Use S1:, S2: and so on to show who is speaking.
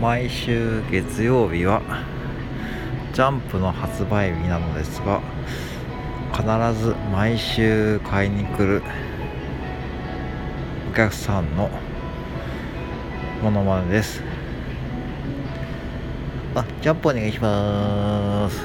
S1: 毎週月曜日はジャンプの発売日なのですが必ず毎週買いに来るお客さんのものまねです。あジャンプお願いします。